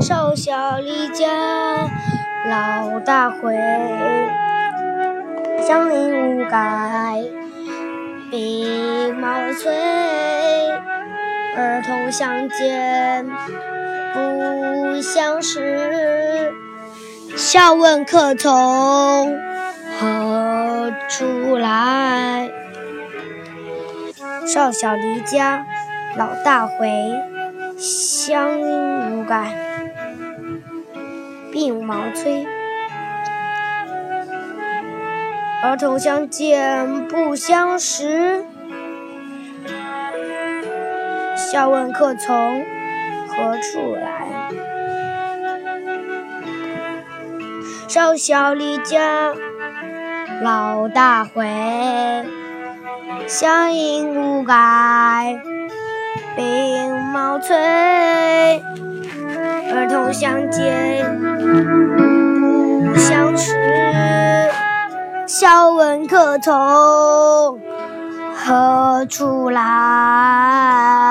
少小离家老大回。乡音无改鬓毛衰儿童相见不相识笑问客从何处来。少小离家。老大回，乡音无改鬓毛衰。儿童相见不相识，笑问客从何处来。少小离家老大回。乡音无改鬓毛衰，儿童相见不相识，笑问客从何处来。